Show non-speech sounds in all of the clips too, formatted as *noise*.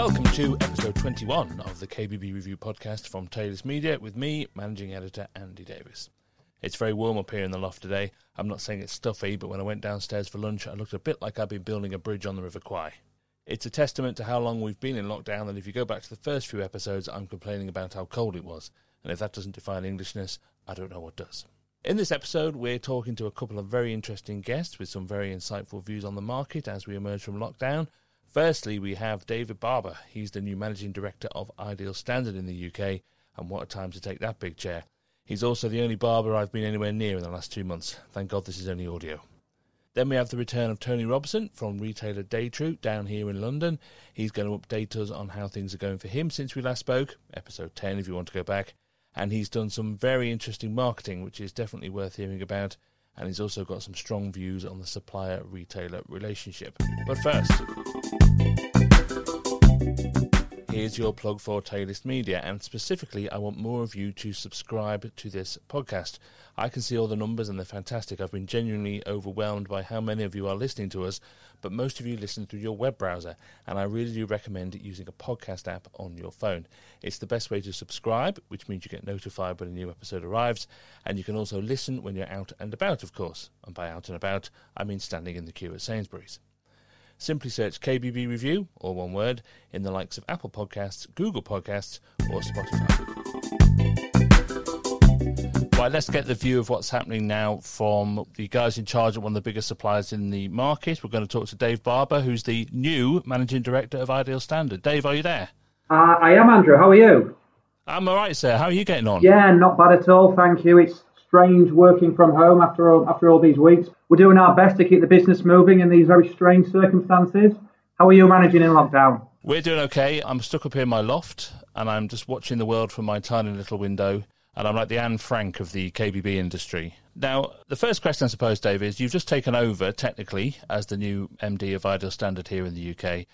Welcome to episode 21 of the KBB Review podcast from Taylist Media with me, managing editor Andy Davies. It's very warm up here in the loft today. I'm not saying it's stuffy, but when I went downstairs for lunch, I looked a bit like I'd been building a bridge on the River Kwai. It's a testament to how long we've been in lockdown that if you go back to the first few episodes, I'm complaining about how cold it was. And if that doesn't define Englishness, I don't know what does. In this episode, we're talking to a couple of very interesting guests with some very insightful views on the market as we emerge from lockdown. Firstly, we have David Barber. He's the new managing director of Ideal Standard in the UK, and what a time to take that big chair. He's also the only barber I've been anywhere near in the last two months. Thank God this is only audio. Then we have the return of Tony Robson from retailer Day True down here in London. He's going to update us on how things are going for him since we last spoke, episode 10 if you want to go back. And he's done some very interesting marketing, which is definitely worth hearing about. And he's also got some strong views on the supplier retailer relationship. But first, here's your plug for Taylist Media, and specifically, I want more of you to subscribe to this podcast. I can see all the numbers, and they're fantastic. I've been genuinely overwhelmed by how many of you are listening to us, but most of you listen through your web browser, and I really do recommend using a podcast app on your phone. It's the best way to subscribe, which means you get notified when a new episode arrives, and you can also listen when you're out and about, of course. And by out and about, I mean standing in the queue at Sainsbury's. Simply search KBB Review, or one word, in the likes of Apple Podcasts, Google Podcasts, or Spotify. Right, let's get the view of what's happening now from the guys in charge of one of the biggest suppliers in the market. We're going to talk to Dave Barber, who's the new managing director of Ideal Standard. Dave, are you there? Uh, I am, Andrew. How are you? I'm all right, sir. How are you getting on? Yeah, not bad at all. Thank you. It's strange working from home after all, after all these weeks. We're doing our best to keep the business moving in these very strange circumstances. How are you managing in lockdown? We're doing okay. I'm stuck up here in my loft, and I'm just watching the world from my tiny little window and I'm like the Anne Frank of the KBB industry. Now, the first question, I suppose, Dave, is you've just taken over technically as the new MD of Ideal Standard here in the UK.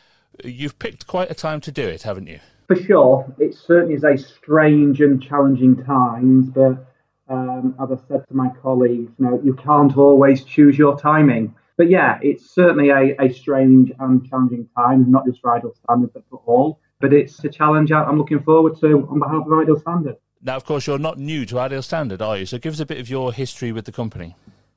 You've picked quite a time to do it, haven't you? For sure. It certainly is a strange and challenging times, but um, as I said to my colleagues, you know, you can't always choose your timing. But yeah, it's certainly a, a strange and challenging time, not just for Ideal Standard, but for all. But it's a challenge I'm looking forward to on behalf of Ideal Standard. Now, of course, you're not new to Ideal Standard, are you? So give us a bit of your history with the company.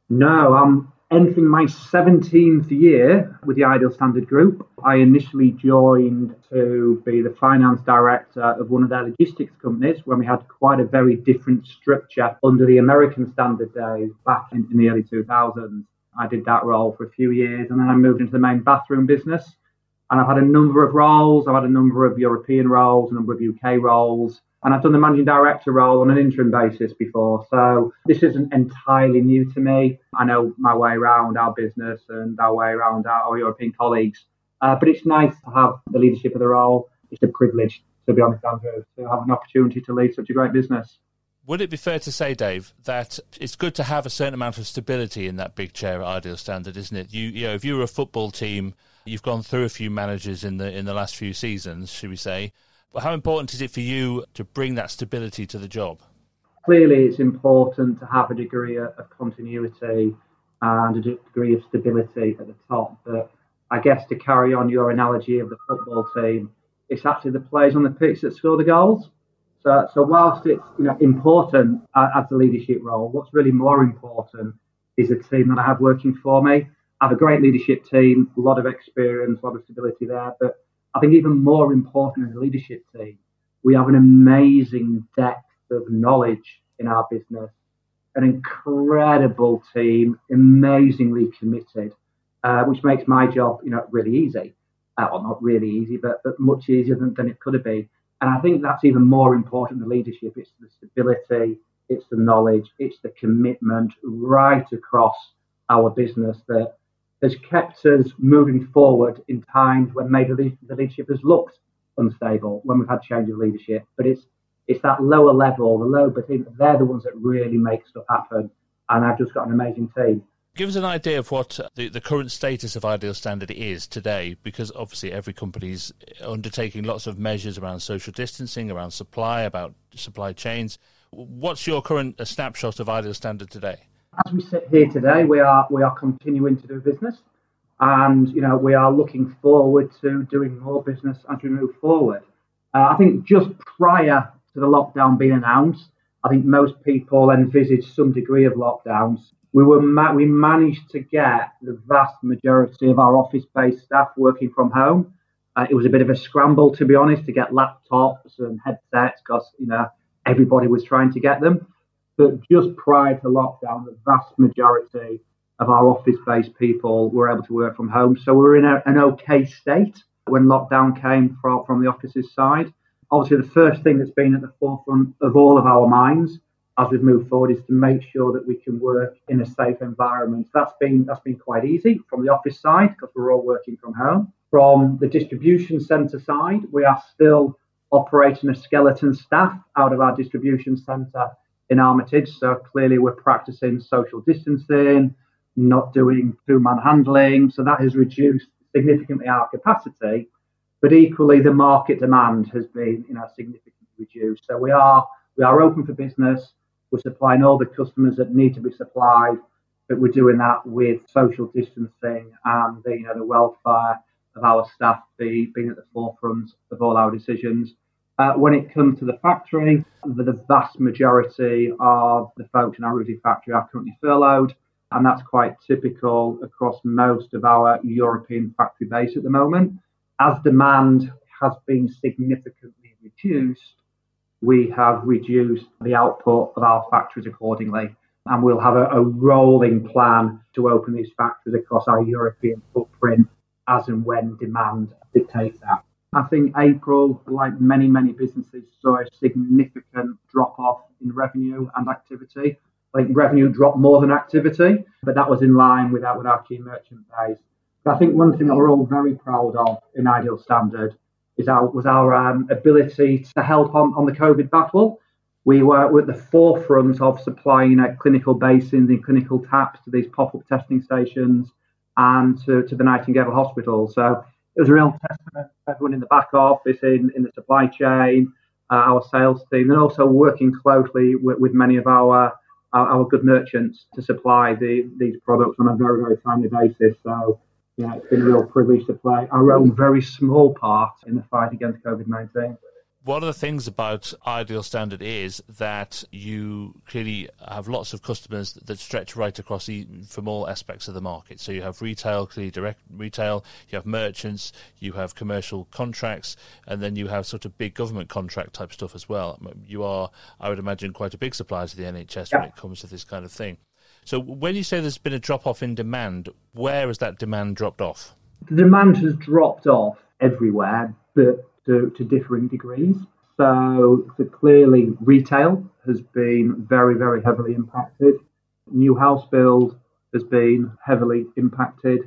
No, I'm entering my 17th year with the Ideal Standard Group. I initially joined to be the finance director of one of their logistics companies when we had quite a very different structure under the American Standard days back in, in the early 2000s. I did that role for a few years and then I moved into the main bathroom business. And I've had a number of roles. I've had a number of European roles, a number of UK roles and I've done the managing director role on an interim basis before. So this isn't entirely new to me. I know my way around our business and our way around our, our European colleagues. Uh, but it's nice to have the leadership of the role. It's a privilege, to be honest, Andrew, to have an opportunity to lead such a great business. Would it be fair to say, Dave, that it's good to have a certain amount of stability in that big chair at Ideal Standard, isn't it? You, you know, if you were a football team, you've gone through a few managers in the in the last few seasons, should we say? How important is it for you to bring that stability to the job? Clearly, it's important to have a degree of continuity and a degree of stability at the top. But I guess to carry on your analogy of the football team, it's actually the players on the pitch that score the goals. So, so whilst it's you know important as a leadership role, what's really more important is a team that I have working for me. I have a great leadership team, a lot of experience, a lot of stability there, but I think even more important as a leadership team, we have an amazing depth of knowledge in our business, an incredible team, amazingly committed, uh, which makes my job, you know, really easy. Uh, well, not really easy, but, but much easier than, than it could have been. And I think that's even more important than leadership. It's the stability, it's the knowledge, it's the commitment right across our business that has kept us moving forward in times when maybe the leadership has looked unstable, when we've had change of leadership. But it's it's that lower level, the low, but they're the ones that really make stuff happen. And I've just got an amazing team. Give us an idea of what the, the current status of Ideal Standard is today, because obviously every company's undertaking lots of measures around social distancing, around supply, about supply chains. What's your current snapshot of Ideal Standard today? As we sit here today, we are we are continuing to do business. and you know we are looking forward to doing more business as we move forward. Uh, I think just prior to the lockdown being announced, I think most people envisaged some degree of lockdowns. We were ma- we managed to get the vast majority of our office-based staff working from home. Uh, it was a bit of a scramble, to be honest, to get laptops and headsets because you know everybody was trying to get them. But just prior to lockdown, the vast majority of our office-based people were able to work from home, so we we're in a, an okay state when lockdown came from from the office's side. Obviously, the first thing that's been at the forefront of all of our minds as we've moved forward is to make sure that we can work in a safe environment. That's been that's been quite easy from the office side because we're all working from home. From the distribution centre side, we are still operating a skeleton staff out of our distribution centre in Armitage. So clearly, we're practicing social distancing, not doing two-man handling. So that has reduced significantly our capacity. But equally, the market demand has been, you know, significantly reduced. So we are we are open for business. We're supplying all the customers that need to be supplied, but we're doing that with social distancing and the, you know the welfare of our staff be, being at the forefront of all our decisions. Uh, when it comes to the factory, the, the, vast majority of the folks in our Rudy factory are currently furloughed, and that's quite typical across most of our European factory base at the moment. As demand has been significantly reduced, we have reduced the output of our factories accordingly. And we'll have a, a, rolling plan to open these factories across our European footprint as and when demand dictates that. I think April, like many, many businesses, saw a significant drop off in revenue and activity. Think revenue dropped more than activity, but that was in line with our, with our key merchant base. But I think one thing that we're all very proud of in Ideal Standard is our was our um, ability to help on, on the COVID battle. We were at the forefront of supplying clinical basins and clinical taps to these pop-up testing stations and to, to the Nightingale Hospital. So it was a real testament to everyone in the back office, in, in the supply chain, uh, our sales team, and also working closely with, with many of our, our, our good merchants to supply the, these products on a very very timely basis. So yeah, it's been a real privilege to play our own very small part in the fight against COVID 19. One of the things about Ideal Standard is that you clearly have lots of customers that stretch right across the, from all aspects of the market. So you have retail, clearly direct retail, you have merchants, you have commercial contracts, and then you have sort of big government contract type stuff as well. You are, I would imagine, quite a big supplier to the NHS yeah. when it comes to this kind of thing. So when you say there's been a drop off in demand, where has that demand dropped off? The demand has dropped off everywhere, but to, to differing degrees. So, so clearly, retail has been very, very heavily impacted. New house build has been heavily impacted.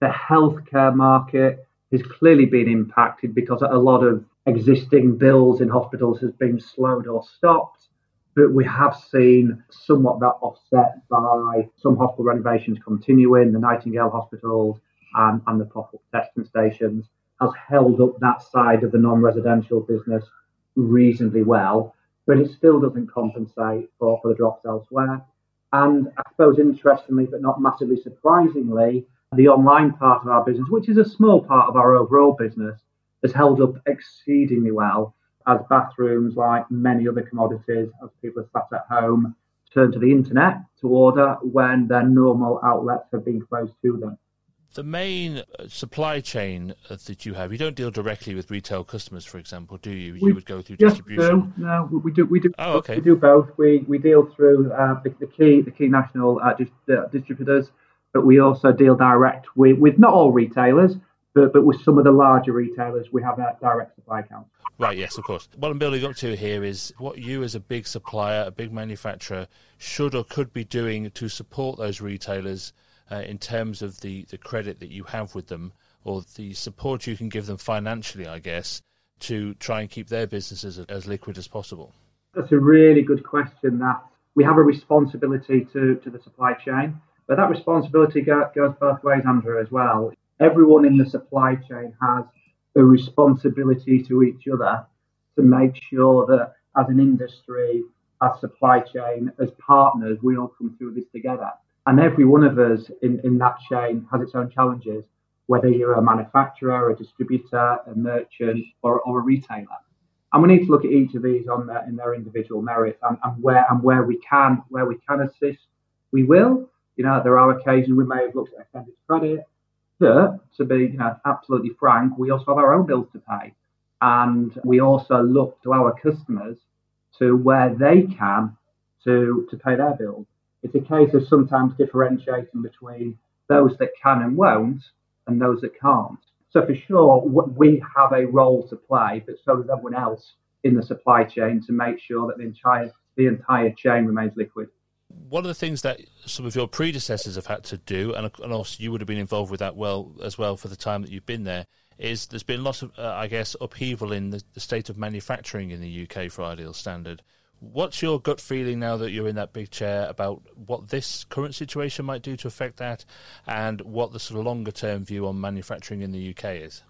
The healthcare market has clearly been impacted because a lot of existing bills in hospitals has been slowed or stopped but we have seen somewhat that offset by some hospital renovations continuing, the Nightingale hospitals and, and the pop-up testing stations has held up that side of the non-residential business reasonably well, but it still doesn't compensate for, for the drops elsewhere. And I suppose interestingly, but not massively surprisingly, the online part of our business, which is a small part of our overall business, has held up exceedingly well as bathrooms, like many other commodities, as people are sat at home, turn to the internet to order when their normal outlets have been closed to them. The main uh, supply chain uh, that you have, you don't deal directly with retail customers, for example, do you? You we would go through distribution. Do. No, we do. We do. Oh, okay. We do both. We we deal through uh, the, the, key the key national uh, dis- distributors, but we also deal direct with, with not all retailers, but but with some of the larger retailers, we have a direct supply account. Right, yes, of course. What I'm building up to here is what you, as a big supplier, a big manufacturer, should or could be doing to support those retailers uh, in terms of the, the credit that you have with them or the support you can give them financially, I guess, to try and keep their businesses as, liquid as possible. That's a really good question. That we have a responsibility to, to the supply chain, but that responsibility go, goes both ways, Andrew, as well. Everyone in the supply chain has a responsibility to each other to make sure that as an industry, as supply chain, as partners, we all come through this together. And every one of us in, in that chain has its own challenges, whether you're a manufacturer, a distributor, a merchant, or, or a retailer. And we need to look at each of these on their, in their individual merit and, and where and where we can where we can assist, we will. You know, there are occasions we may have looked at extended credit, but to be you know absolutely frank, we also have our own bills to pay, and we also look to our customers to where they can to to pay their bills. It's a case of sometimes differentiating between those that can and won't and those that can't. So for sure, we have a role to play, but so does everyone else in the supply chain to make sure that the entire the entire chain remains liquid. One of the things that some of your predecessors have had to do, and, and also you would have been involved with that well as well for the time that you've been there, is there's been lots of, uh, I guess, upheaval in the, the state of manufacturing in the UK for Ideal Standard. What's your gut feeling now that you're in that big chair about what this current situation might do to affect that, and what the sort of longer term view on manufacturing in the UK is?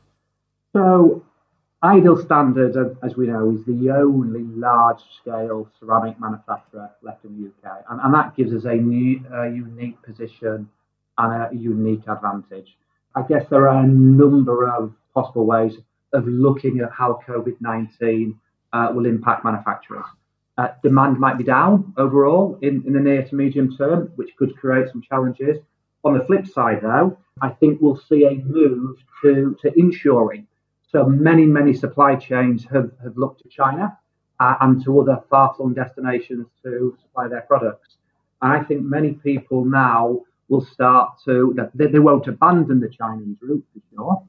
So, Ideal Standard, as we know, is the only large scale ceramic manufacturer left in the UK, and, and that gives us a, new, a unique position and a unique advantage. I guess there are a number of possible ways of looking at how COVID 19 uh, will impact manufacturers. Uh, demand might be down overall in, in the near to medium term, which could create some challenges. On the flip side, though, I think we'll see a move to, to inshoring. So many, many supply chains have, have looked to China uh, and to other far flung destinations to supply their products. And I think many people now will start to, they, they won't abandon the Chinese route for sure,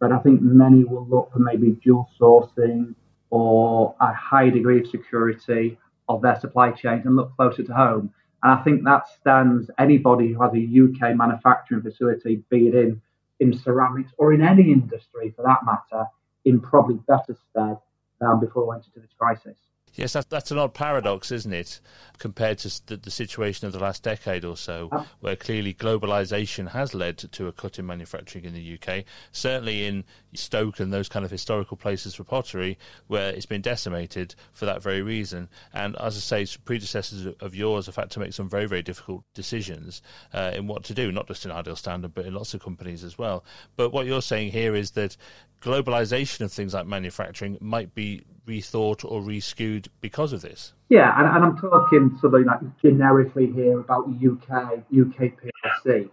but I think many will look for maybe dual sourcing or a high degree of security of their supply chains and look closer to home. And I think that stands anybody who has a UK manufacturing facility, be it in, in ceramics or in any industry for that matter, in probably better stead than before we went into this crisis. Yes, that, that's an odd paradox, isn't it, compared to the, the, situation of the last decade or so, where clearly globalization has led to, to, a cut in manufacturing in the UK. Certainly in Stoke and those kind of historical places for pottery, where it's been decimated for that very reason. And as I say, predecessors of yours have had to make some very, very difficult decisions uh, in what to do, not just in Ideal Standard, but in lots of companies as well. But what you're saying here is that globalization of things like manufacturing might be rethought or reskewed because of this. Yeah, and, and I'm talking sort of like generically here about UK UK PLC.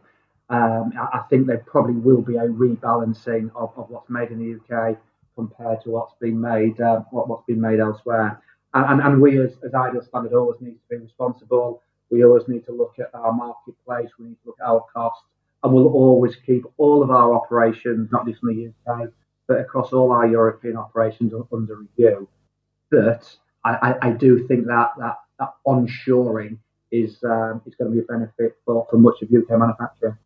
Um, I, think there probably will be a rebalancing of, of what's made in the UK compared to what's been made uh, what, what's been made elsewhere. And, and, and we as, as Ideal Standard always need to be responsible. We always need to look at our marketplace. We need to look at our costs, and we'll always keep all of our operations, not just in the UK, but across all our European operations under review. But I, I, I do think that that, that onshoring is um, is going to be a benefit for, for much of UK manufacturing.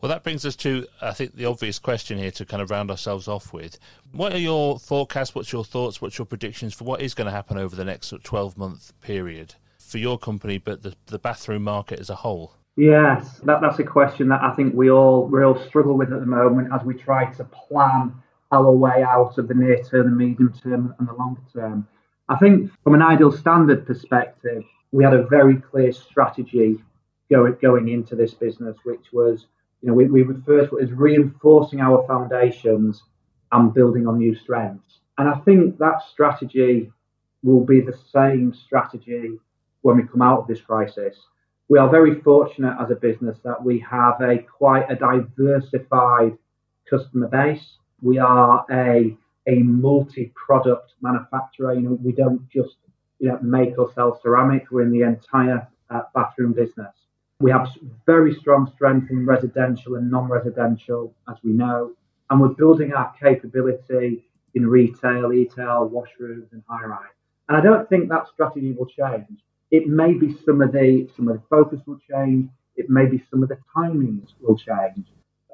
Well, that brings us to, I think, the obvious question here to kind of round ourselves off with. What are your forecasts? What's your thoughts? What's your predictions for what is going to happen over the next 12 month period for your company, but the, the bathroom market as a whole? Yes, that, that's a question that I think we all, we all struggle with at the moment as we try to plan our way out of the near term, the medium term, and the longer term. I think from an Ideal Standard perspective, we had a very clear strategy going going into this business, which was, you know, we, we refer to it as reinforcing our foundations and building on new strengths. And I think that strategy will be the same strategy when we come out of this crisis. We are very fortunate as a business that we have a quite a diversified customer base we are a a multi-product manufacturer. You know, we don't just you know make or sell ceramic. We're in the entire uh, bathroom business. We have very strong strength in residential and non-residential, as we know, and we're building our capability in retail, e-tail, washrooms, and high rise. And I don't think that strategy will change. It may be some of the some of the focus will change. It may be some of the timings will change,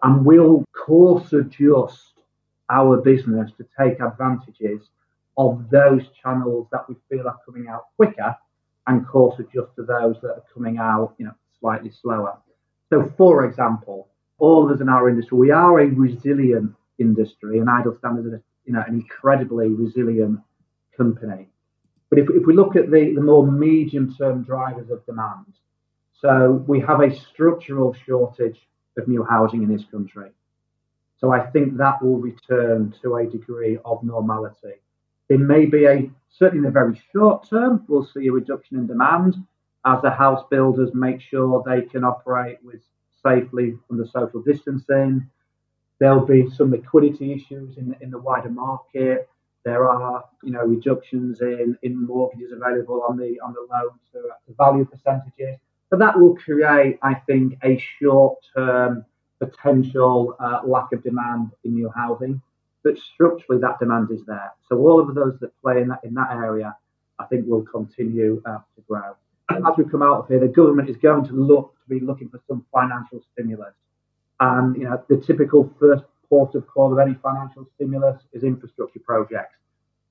and we'll course adjust our business to take advantages of those channels that we feel are coming out quicker and course adjust to those that are coming out, you know, slightly slower. So, for example, all of us in our industry, we are a resilient industry, and Ideal Standard is, you know, an incredibly resilient company. But if, if we look at the, the more medium-term drivers of demand, So we have a structural shortage of new housing in this country. So I think that will return to a degree of normality. There may be a certainly in the very short term, we'll see a reduction in demand as the house builders make sure they can operate with safely under social distancing. There'll be some liquidity issues in the, in the wider market. There are, you know, reductions in, in mortgages available on the on the loans to value percentages. So that will create, I think, a short-term potential uh, lack of demand in new housing. But structurally, that demand is there. So all of those that play in that in that area, I think, will continue uh, to grow. As we come out of here, the government is going to look to be looking for some financial stimulus. And you know, the typical first port of call of any financial stimulus is infrastructure projects,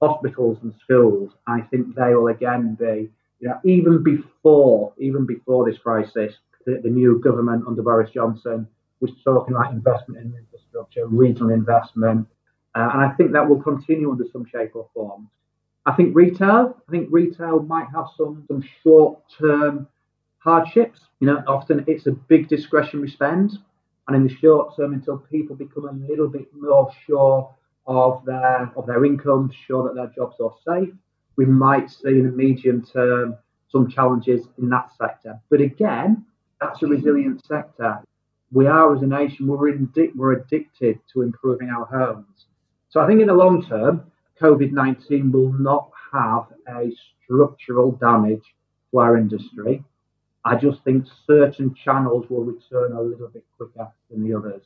hospitals and schools. I think they will again be, you know, even before even before this crisis, the, the new government under Boris Johnson was talking about investment in infrastructure, regional investment, uh, and I think that will continue under some shape or form. I think retail, I think retail might have some some short term hardships. You know, often it's a big discretionary spend, and in the short term, until people become a little bit more sure of their of their income, sure that their jobs are safe, we might see in the medium term some challenges in that sector. But again, that's a resilient sector. We are as a nation, we're, we're addicted to improving our homes. So I think in the long term, COVID 19 will not have a structural damage to our industry. I just think certain channels will return a little bit quicker than the others.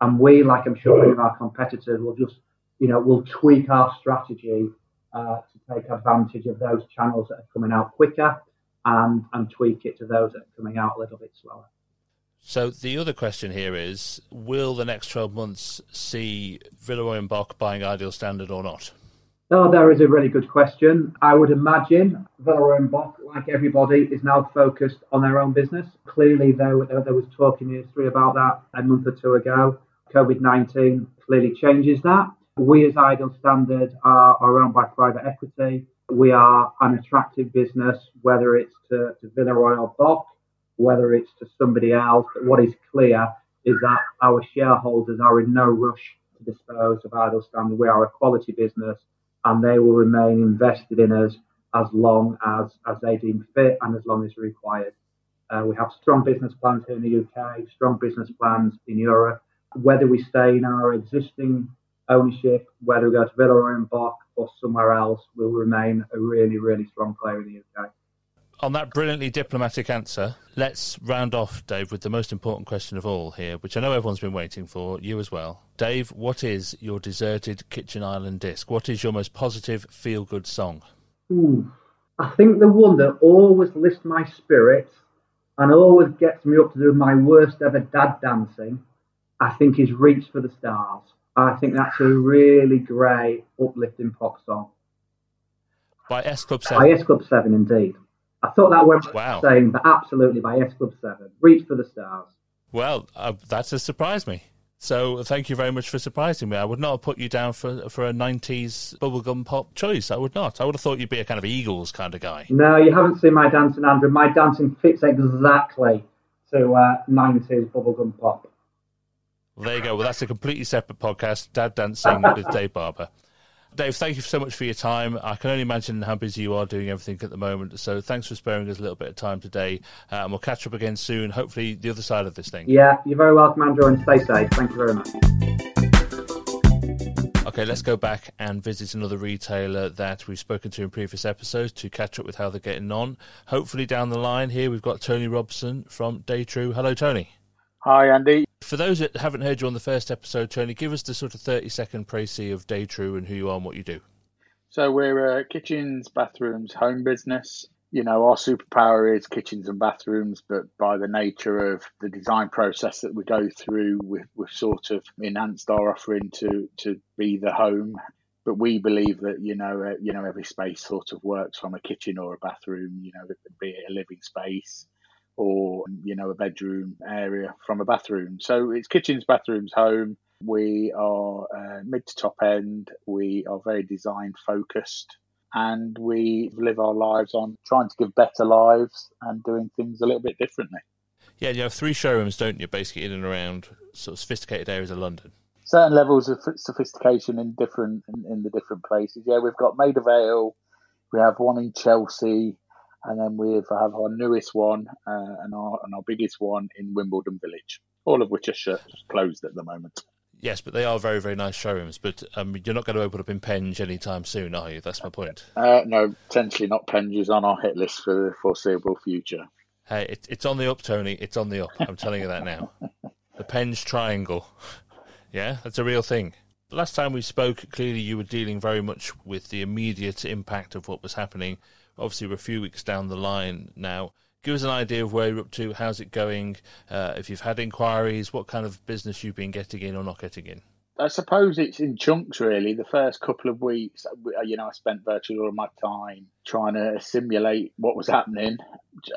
And we, like I'm sure many of our competitors, will just, you know, will tweak our strategy uh, to take advantage of those channels that are coming out quicker and, and tweak it to those that are coming out a little bit slower. So the other question here is: Will the next twelve months see Villeroy and Boch buying Ideal Standard or not? Oh, there is a really good question. I would imagine Villeroy and Boch, like everybody, is now focused on their own business. Clearly, there, there was talk in history about that a month or two ago. COVID 19 clearly changes that. We, as Ideal Standard, are, are owned by private equity. We are an attractive business, whether it's to, to Villeroy or Boch whether it's to somebody else. But what is clear is that our shareholders are in no rush to dispose of Ideal Standard. We are a quality business and they will remain invested in us as long as, as they deem fit and as long as required. Uh, we have strong business plans here in the UK, strong business plans in Europe. Whether we stay in our existing ownership, whether we go to Villeroy and Boch or somewhere else, will remain a really, really strong player in the UK on that brilliantly diplomatic answer, let's round off, Dave, with the most important question of all here, which I know everyone's been waiting for, you as well. Dave, what is your deserted kitchen island disc? What is your most positive, feel good song? Ooh, I think the one that always lifts my spirits and always gets me up to do my worst ever dad dancing, I think is Reach for the Stars. I think that's a really great uplifting pop song. By S Club 7. By S Club 7, indeed. I thought that went wow. saying, but absolutely by S Club 7. Reach for the stars. Well, uh, that has surprised me. So thank you very much for surprising me. I would not have put you down for for a '90s bubblegum pop choice. I would not. I would have thought you'd be a kind of Eagles kind of guy. No, you haven't seen my dancing, Andrew. My dancing fits exactly to uh, '90s bubblegum pop. Well, there you go. Well, that's a completely separate podcast. Dad dancing with *laughs* Dave Barber. Dave, thank you so much for your time. I can only imagine how busy you are doing everything at the moment. So thanks for sparing us a little bit of time today. Uh, and we'll catch up again soon, hopefully, the other side of this thing. Yeah, you're very welcome, Andrew, and stay safe. Thank you very much. Okay, let's go back and visit another retailer that we've spoken to in previous episodes to catch up with how they're getting on. Hopefully, down the line here, we've got Tony Robson from Day True. Hello, Tony. Hi, Andy. For those that haven't heard you on the first episode, Tony, give us the sort of 30 second précis of Day True and who you are and what you do. So, we're a kitchens, bathrooms, home business. You know, our superpower is kitchens and bathrooms, but by the nature of the design process that we go through, we've, we've sort of enhanced our offering to, to be the home. But we believe that you know, uh, you know, every space sort of works from a kitchen or a bathroom. You know, be it a living space, or you know a bedroom area from a bathroom. So it's kitchens, bathrooms, home. We are uh, mid to top end. We are very design focused. and we live our lives on trying to give better lives and doing things a little bit differently. Yeah, you have three showrooms, don't you? Basically, in and around sort of sophisticated areas of London. Certain levels of sophistication in different in, in the different places. Yeah, we've got Maida Vale, we have one in Chelsea, and then we have our newest one uh, and our and our biggest one in Wimbledon Village. All of which are shut, closed at the moment. Yes, but they are very, very nice showrooms. But um, you're not going to open up in Penge anytime soon, are you? That's my point. Uh, no, potentially not. Penge is on our hit list for the foreseeable future. Hey, it, it's on the up, Tony. It's on the up. I'm telling you that now. *laughs* The Penge Triangle. Yeah, that's a real thing. The Last time we spoke, clearly you were dealing very much with the immediate impact of what was happening. Obviously, we're a few weeks down the line now give us an idea of where you're up to, how's it going, uh, if you've had inquiries, what kind of business you've been getting in or not getting in. I suppose it's in chunks, really. The first couple of weeks, uh, you know, I spent virtually all of my time trying to simulate what was happening,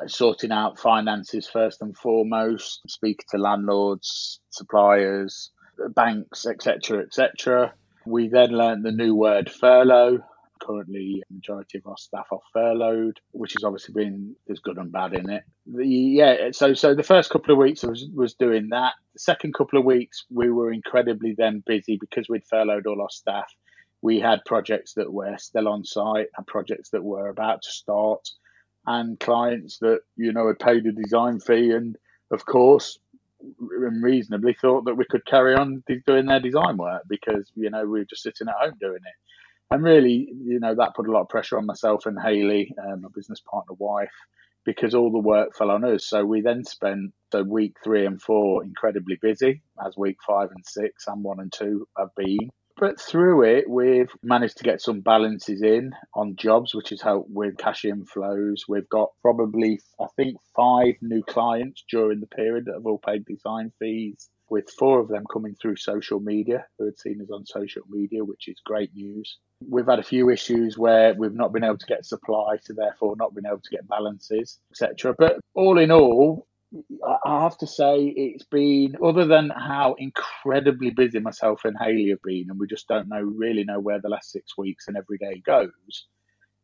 sorting out finances first and foremost, speaking to landlords, suppliers, banks, etc., etc. We then learned the new word furlough, currently a majority of our staff are furloughed, which has obviously been there's good and bad in it. The, yeah, so so the first couple of weeks was was doing that. The second couple of weeks we were incredibly then busy because we'd furloughed all our staff. We had projects that were still on site and projects that were about to start, and clients that you know had paid a design fee and of course reasonably thought that we could carry on doing their design work because you know we were just sitting at home doing it and really, you know, that put a lot of pressure on myself and Haley, um, my business partner wife, because all the work fell on us. So we then spent the week three and four incredibly busy, as week five and six and one and two have been. But through it, we've managed to get some balances in on jobs, which has helped with cash inflows. We've got probably, I think, five new clients during the period that have all paid design fees with four of them coming through social media who had seen us on social media, which is great news. We've had a few issues where we've not been able to get supply, so therefore not been able to get balances, etc. But all in all, I have to say it's been other than how incredibly busy myself and Haley have been, and we just don't know really know where the last six weeks and every day goes.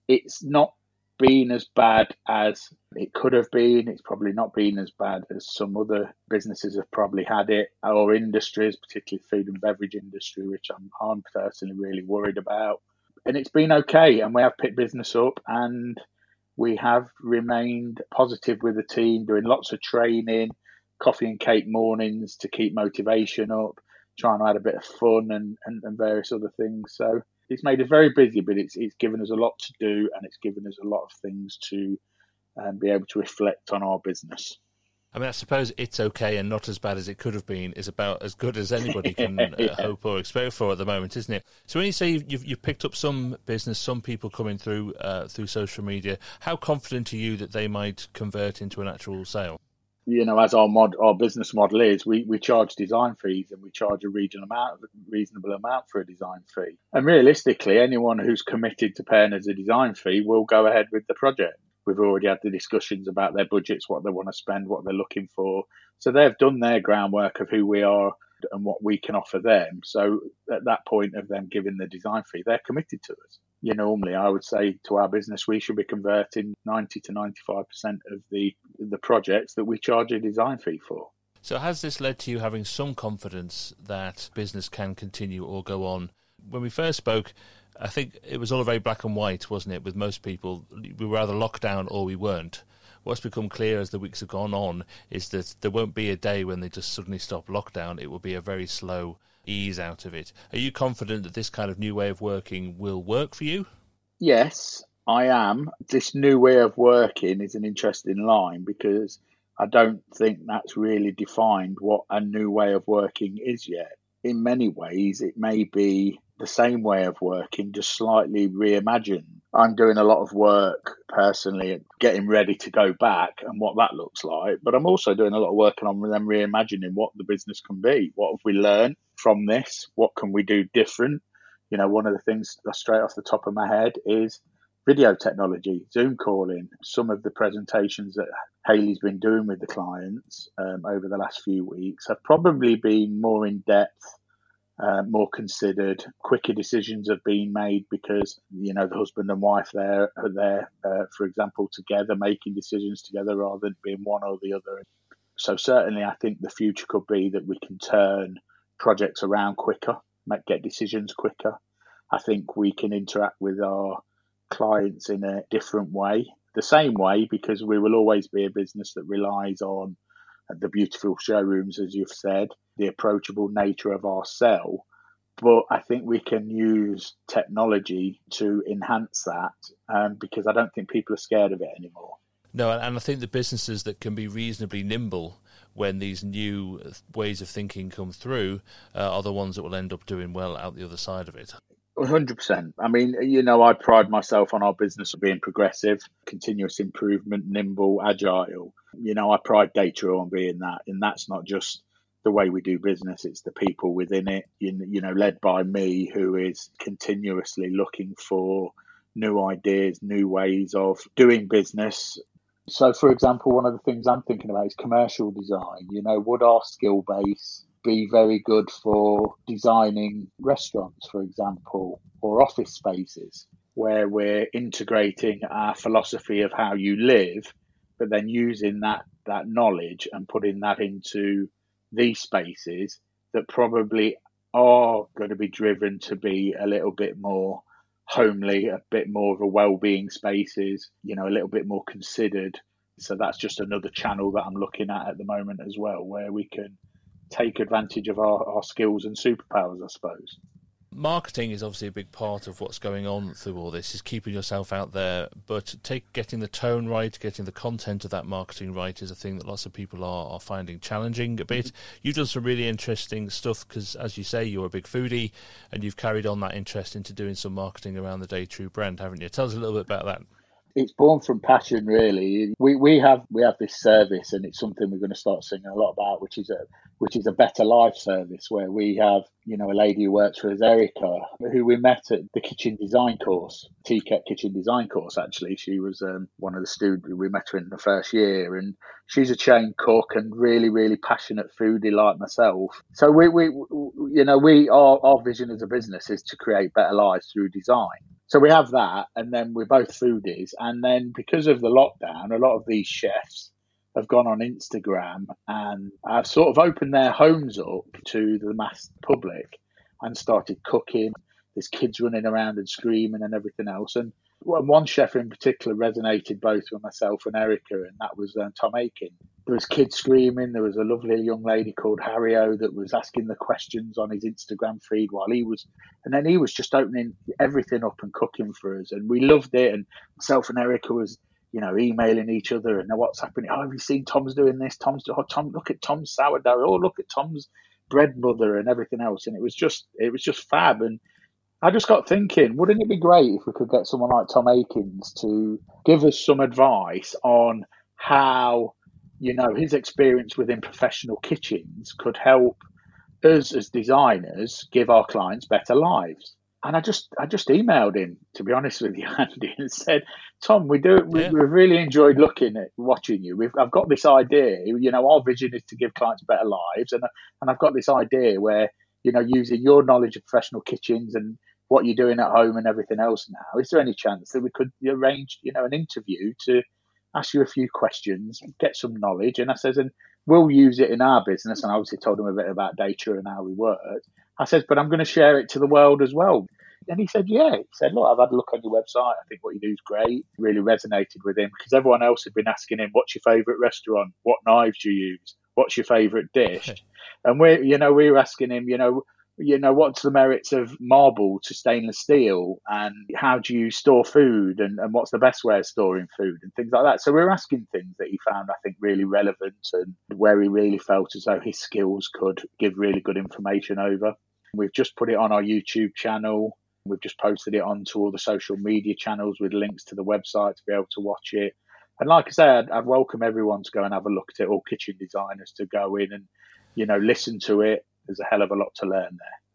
It's not been as bad as it could have been. It's probably not been as bad as some other businesses have probably had it, or industries, particularly food and beverage industry, which I'm, I'm personally really worried about. And it's been okay, and we have picked business up, and we have remained positive with the team, doing lots of training, coffee and cake mornings to keep motivation up, trying to add a bit of fun and, and, and various other things. So it's made us very busy, but it's it's given us a lot to do, and it's given us a lot of things to um, be able to reflect on our business. I mean, I suppose it's okay and not as bad as it could have been is about as good as anybody can *laughs* uh, yeah. hope or expect for at the moment, isn't it? So when you say you've, you've picked up some business, some people coming through uh, through social media, how confident are you that they might convert into an actual sale? You know, as our mod, our business model is, we, we charge design fees and we charge a regional amount, reasonable amount for a design fee. And realistically, anyone who's committed to paying us a design fee will go ahead with the project. We've already had the discussions about their budgets, what they want to spend, what they're looking for. So they've done their groundwork of who we are and what we can offer them. So at that point of them giving the design fee, they're committed to us you normally I would say to our business we should be converting 90 to 95% of the the projects that we charge a design fee for. So has this led to you having some confidence that business can continue or go on? When we first spoke, I think it was all very black and white, wasn't it? With most people, we were either locked down or we weren't. What's become clear as the weeks have gone on is that there won't be a day when they just suddenly stop lockdown. It will be a very slow ease out of it. Are you confident that this kind of new way of working will work for you? Yes, I am. This new way of working is an interesting line because I don't think that's really defined what a new way of working is yet. In many ways, it may be the same way of working, just slightly reimagined. I'm doing a lot of work personally, getting ready to go back and what that looks like. But I'm also doing a lot of work on them reimagining what the business can be. What have we learned from this? What can we do different? You know, one of the things straight off the top of my head is video technology, Zoom calling. Some of the presentations that Haley's been doing with the clients um, over the last few weeks have probably been more in depth uh, more considered. Quicker decisions have been made because you know the husband and wife there are there, uh, for example, together making decisions together rather than being one or the other. So certainly, I think the future could be that we can turn projects around quicker, make, get decisions quicker. I think we can interact with our clients in a different way, the same way because we will always be a business that relies on the beautiful showrooms, as you've said, the approachable nature of our sell. But I think we can use technology to enhance that um, because I don't think people are scared of it anymore. No, and I think the businesses that can be reasonably nimble when these new ways of thinking come through uh, are the ones that will end up doing well out the other side of it. 100%. I mean, you know, I pride myself on our business of being progressive, continuous improvement, nimble, agile. You know, I pride Day True on being that. And that's not just the way we do business, it's the people within it, you, you know, led by me, who is continuously looking for new ideas, new ways of doing business. So, for example, one of the things I'm thinking about is commercial design. You know, would our skill base be very good for designing restaurants, for example, or office spaces, where we're integrating our philosophy of how you live, but then using that that knowledge and putting that into these spaces that probably are going to be driven to be a little bit more homely, a bit more of a well-being spaces, you know, a little bit more considered. So that's just another channel that I'm looking at at the moment as well, where we can take advantage of our, our skills and superpowers, I suppose. Marketing is obviously a big part of what's going on through all this, is keeping yourself out there, but take getting the tone right, getting the content of that marketing right is a thing that lots of people are, are finding challenging a bit. Mm-hmm. You've done some really interesting stuff because, as you say, you're a big foodie and you've carried on that interest into doing some marketing around the Day True brand, haven't you? Tell us a little bit about that it's born from passion really. We we have we have this service and it's something we're going to start singing a lot about which is a which is a better life service where we have you know a lady who works for us erica who we met at the kitchen design course TCAT kitchen design course actually. She was um, one of the students we met her in the first year and she's a chain cook and really really passionate foodie like myself. So we we you know we our, our vision as a business is to create better lives through design so we have that, and then we're both foodies. And then because of the lockdown, a lot of these chefs have gone on Instagram and have sort of opened their homes up to the mass public and started cooking. There's kids running around and screaming and everything else. And one chef in particular resonated both with myself and Erica, and that was um, Tom Aiken. There was kids screaming. There was a lovely young lady called Harrio that was asking the questions on his Instagram feed while he was, and then he was just opening everything up and cooking for us, and we loved it. And myself and Erica was, you know, emailing each other and what's happening. Oh, have you seen Tom's doing this? Tom's. Oh, Tom, look at Tom's sourdough. Oh, look at Tom's bread mother and everything else. And it was just, it was just fab. And I just got thinking, wouldn't it be great if we could get someone like Tom Aikens to give us some advice on how, you know, his experience within professional kitchens could help us as designers give our clients better lives? And I just, I just emailed him to be honest with you, *laughs* Andy, and said, "Tom, we do, we, yeah. we really enjoyed looking at watching you. We've, I've got this idea. You know, our vision is to give clients better lives, and and I've got this idea where." You know, using your knowledge of professional kitchens and what you're doing at home and everything else now, is there any chance that we could arrange, you know, an interview to ask you a few questions, get some knowledge? And I says, and we'll use it in our business. And I obviously told him a bit about Day True and how we work. I says, but I'm going to share it to the world as well. And he said, yeah. He said, look, I've had a look on your website. I think what you do is great. Really resonated with him because everyone else had been asking him, what's your favourite restaurant? What knives do you use? What's your favourite dish? and we, you know, we were asking him, you know, you know, what's the merits of marble to stainless steel and how do you store food and, and what's the best way of storing food and things like that. So we are asking things that he found, I think, really relevant and where he really felt as though his skills could give really good information over. We've just put it on our YouTube channel. We've just posted it onto all the social media channels with links to the website to be able to watch it. And like I said, I'd, I'd welcome everyone to go and have a look at it, all kitchen designers to go in and, you know, listen to it there's a hell of a lot to learn there.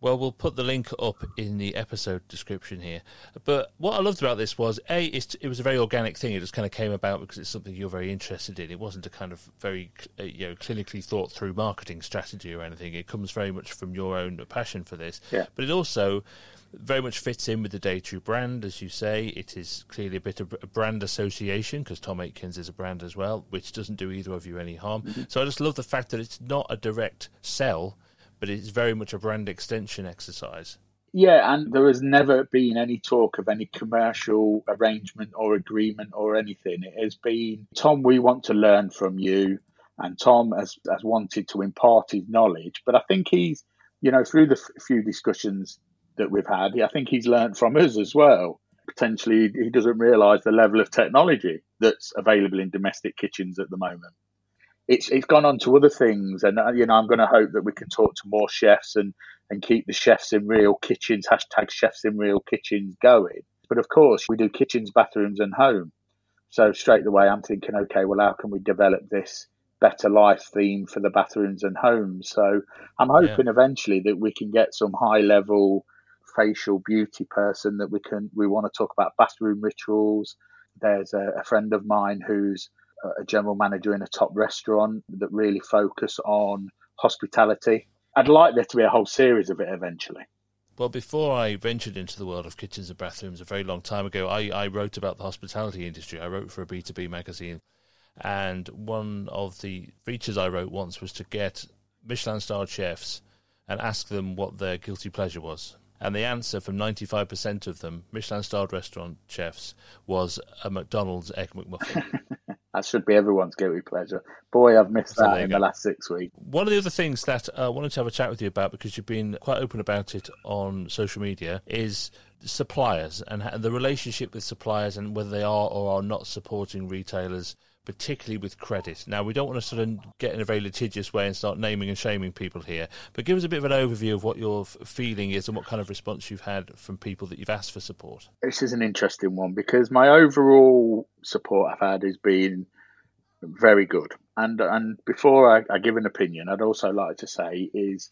Well, we'll put the link up in the episode description here. But what I loved about this was a it was a very organic thing. It just kind of came about because it's something you're very interested in. It wasn't a kind of very uh, you know clinically thought through marketing strategy or anything. It comes very much from your own passion for this. Yeah. But it also very much fits in with the Day True brand, as you say. It is clearly a bit of a brand association because Tom Aikens is a brand as well, which doesn't do either of you any harm. Mm-hmm. So I just love the fact that it's not a direct sell, but it's very much a brand extension exercise. Yeah, and there has never been any talk of any commercial arrangement or agreement or anything. It has been, Tom, we want to learn from you. And Tom has, has wanted to impart his knowledge. But I think he's, you know, through the f- few discussions that we've had, I think he's learned from us as well. Potentially, he doesn't realise the level of technology that's available in domestic kitchens at the moment. It's it's gone on to other things, and uh, you know, I'm going to hope that we can talk to more chefs and and keep the chefs in real kitchens hashtag chefs in real kitchens going. But of course, we do kitchens, bathrooms, and home. So straight away, I'm thinking, okay, well, how can we develop this better life theme for the bathrooms and homes? So I'm hoping yeah. eventually that we can get some high level facial beauty person that we can we want to talk about bathroom rituals. There's a, a friend of mine who's a general manager in a top restaurant that really focus on hospitality. I'd like there to be a whole series of it eventually. Well, before I ventured into the world of kitchens and bathrooms a very long time ago, I, I wrote about the hospitality industry. I wrote for a B2B magazine. And one of the features I wrote once was to get Michelin starred chefs and ask them what their guilty pleasure was. And the answer from 95% of them, Michelin starred restaurant chefs, was a McDonald's Egg McMuffin. *laughs* that should be everyone's guilty pleasure. Boy, I've missed so that in go. the last six weeks. One of the other things that uh, I wanted to have a chat with you about, because you've been quite open about it on social media, is suppliers and the relationship with suppliers and whether they are or are not supporting retailers particularly with credit. Now, we don't want to sort of get in a very litigious way and start naming and shaming people here, but give us a bit of an overview of what your feeling is and what kind of response you've had from people that you've asked for support. This is an interesting one because my overall support I've had has been very good. And and before I, I give an opinion, I'd also like to say is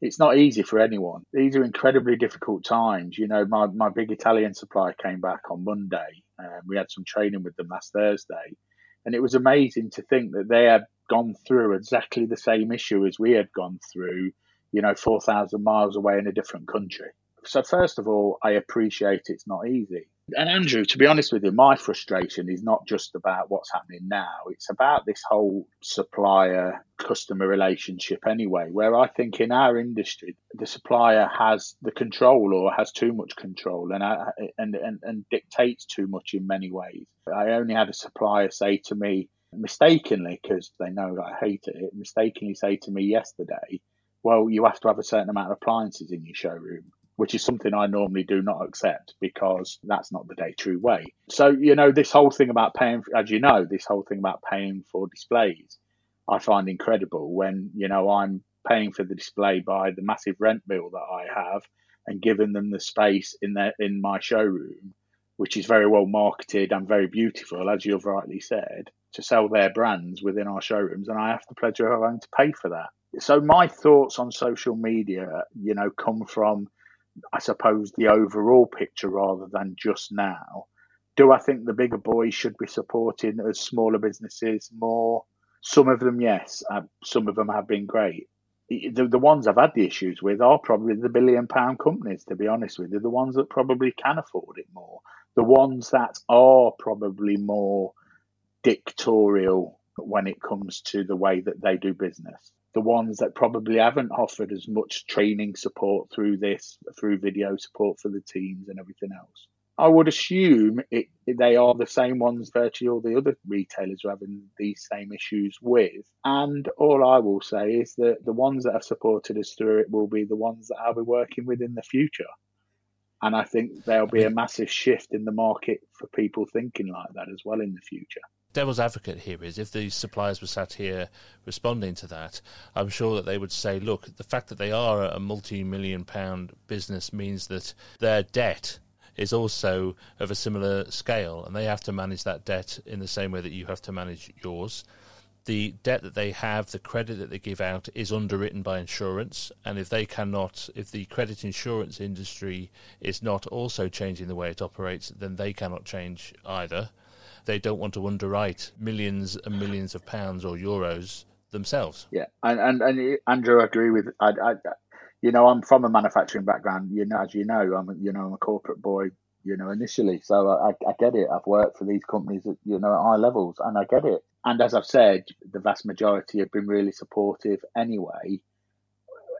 it's not easy for anyone. These are incredibly difficult times. You know, my, my big Italian supplier came back on Monday. and we had some training with them last Thursday and it was amazing to think that they had gone through exactly the same issue as we had gone through, you know, 4,000 miles away in a different country. So, first of all, I appreciate it's not easy. And Andrew, to be honest with you, my frustration is not just about what's happening now. It's about this whole supplier customer relationship anyway, where I think in our industry, the supplier has the control or has too much control and, uh, and, and, and dictates too much in many ways. I only had a supplier say to me, mistakenly, because they know I hate it, mistakenly say to me yesterday, well, you have to have a certain amount of appliances in your showroom which is something I normally do not accept because that's not the Day-True way. So, you know, this whole thing about paying, as you know, this whole thing about paying for displays, I find incredible when, you know, I'm paying for the display by the massive rent bill that I have and giving them the space in their, in my showroom, which is very well marketed and very beautiful, as you've rightly said, to sell their brands within our showrooms. And I have the pleasure of having to pay for that. So my thoughts on social media, you know, come from I suppose, the overall picture rather than just now. Do I think the bigger boys should be supporting as smaller businesses more? Some of them, yes. Uh, some of them have been great. The, the ones I've had the issues with are probably the billion pound companies, to be honest with you, the ones that probably can afford it more. The ones that are probably more dictatorial when it comes to the way that they do business the ones that probably haven't offered as much training support through this, through video support for the teams and everything else. I would assume it, they are the same ones virtually all the other retailers are having these same issues with. And all I will say is that the ones that have supported us through it will be the ones that I'll be working with in the future. And I think there'll be a massive shift in the market for people thinking like that as well in the future devil's advocate here is if these suppliers were sat here responding to that, I'm sure that they would say, look, the fact that they are a multi million pound business means that their debt is also of a similar scale and they have to manage that debt in the same way that you have to manage yours. the debt that they have, the credit that they give out, is underwritten by insurance. And if they cannot, if the credit insurance industry is not also changing the way it operates, then they cannot change either. They don't want to underwrite millions and millions of pounds or euros themselves. Yeah, and and, and Andrew, I agree with. I, I, you know, I'm from a manufacturing background. You know, as you know, I'm you know I'm a corporate boy. You know, initially, so I, I get it. I've worked for these companies at you know at high levels, and I get it and as I've said, the vast majority have been really supportive anyway.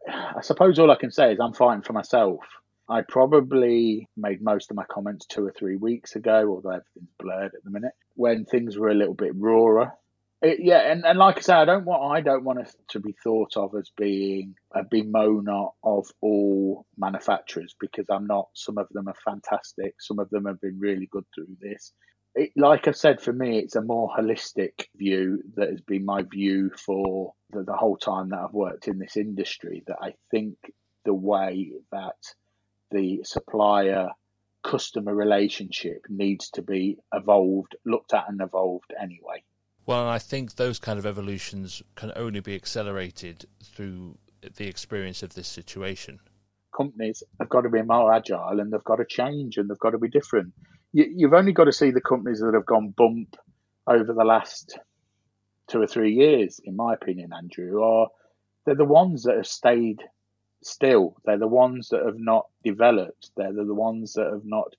I suppose all I can say is I'm fighting for myself. I probably made most of my comments two or three weeks ago, although everything's blurred at the minute, when things were a little bit rawer. It, yeah, and, and like I say, I don't want I don't want us to be thought of as being a bemoaner of all manufacturers because I'm not. Some of them are fantastic. Some of them have been really good through this it, like I said, for me, it's a more holistic view that has been my view for the, the whole time that I've worked in this industry. That I think the way that the supplier customer relationship needs to be evolved, looked at, and evolved anyway. Well, I think those kind of evolutions can only be accelerated through the experience of this situation. Companies have got to be more agile and they've got to change and they've got to be different you, have only got to see the companies that have gone bump over the last two or three years, in my opinion, Andrew, are they're the ones that have stayed still. They're the ones that have not developed. They're the ones that have not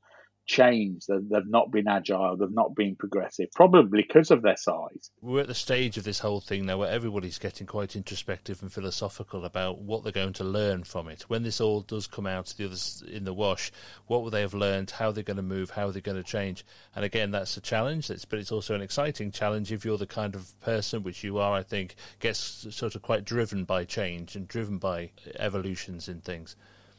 changed. They've not been agile. They've not been progressive, probably because of their size. We're at the stage of this whole thing now where everybody's getting quite introspective and philosophical about what they're going to learn from it. When this all does come out to the others in the wash, what will they have learned? How they're going to move? How are they're going to change? And again, that's a challenge. But it's also an exciting challenge if you're the kind of person which you are. I think gets sort of quite driven by change and driven by evolutions in things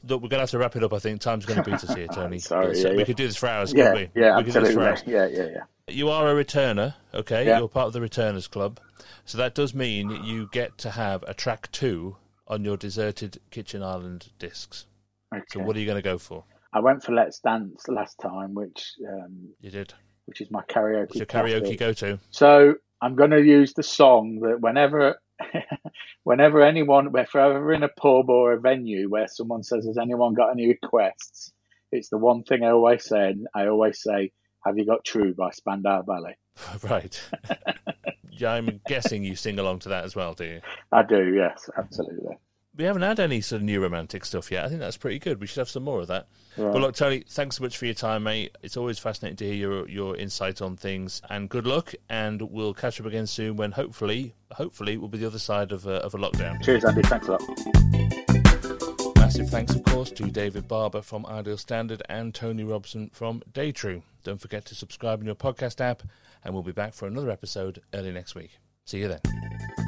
look, we're going to have to wrap it up. I think time's going to beat us here, *laughs* Tony. Sorry, yeah, we yeah. could do this for hours, yeah, we? Yeah, we absolutely. Yeah, yeah, yeah. You are a returner, okay? Yeah. You're part of the returners club, so that does mean you get to have a track two on your deserted Kitchen Island discs. Okay. So, what are you going to go for? I went for Let's Dance last time, which um, you did, which is my karaoke. What's your karaoke go to? So I'm going to use the song that whenever *laughs* whenever anyone, if we're ever in a pub or a venue where someone says, "Has anyone got any requests?" It's the one thing I always say. I always say, "Have you got True by Spandau Ballet?" *laughs* Right. *laughs* yeah, I'm guessing you sing along to that as well, do you? I do. Yes, absolutely we haven't had any sort of new romantic stuff yet. I think that's pretty good. We should have some more of that. Right. But look, Tony, thanks so much for your time, mate. It's always fascinating to hear your your insight on things. And good luck. And we'll catch up again soon when hopefully, hopefully, we'll be the other side of a, of a lockdown. Cheers, Andy. Thanks a lot. Massive thanks, of course, to David Barber from Ideal Standard and Tony Robson from Day True. Don't forget to subscribe in your podcast app, and we'll be back for another episode early next week. See you then.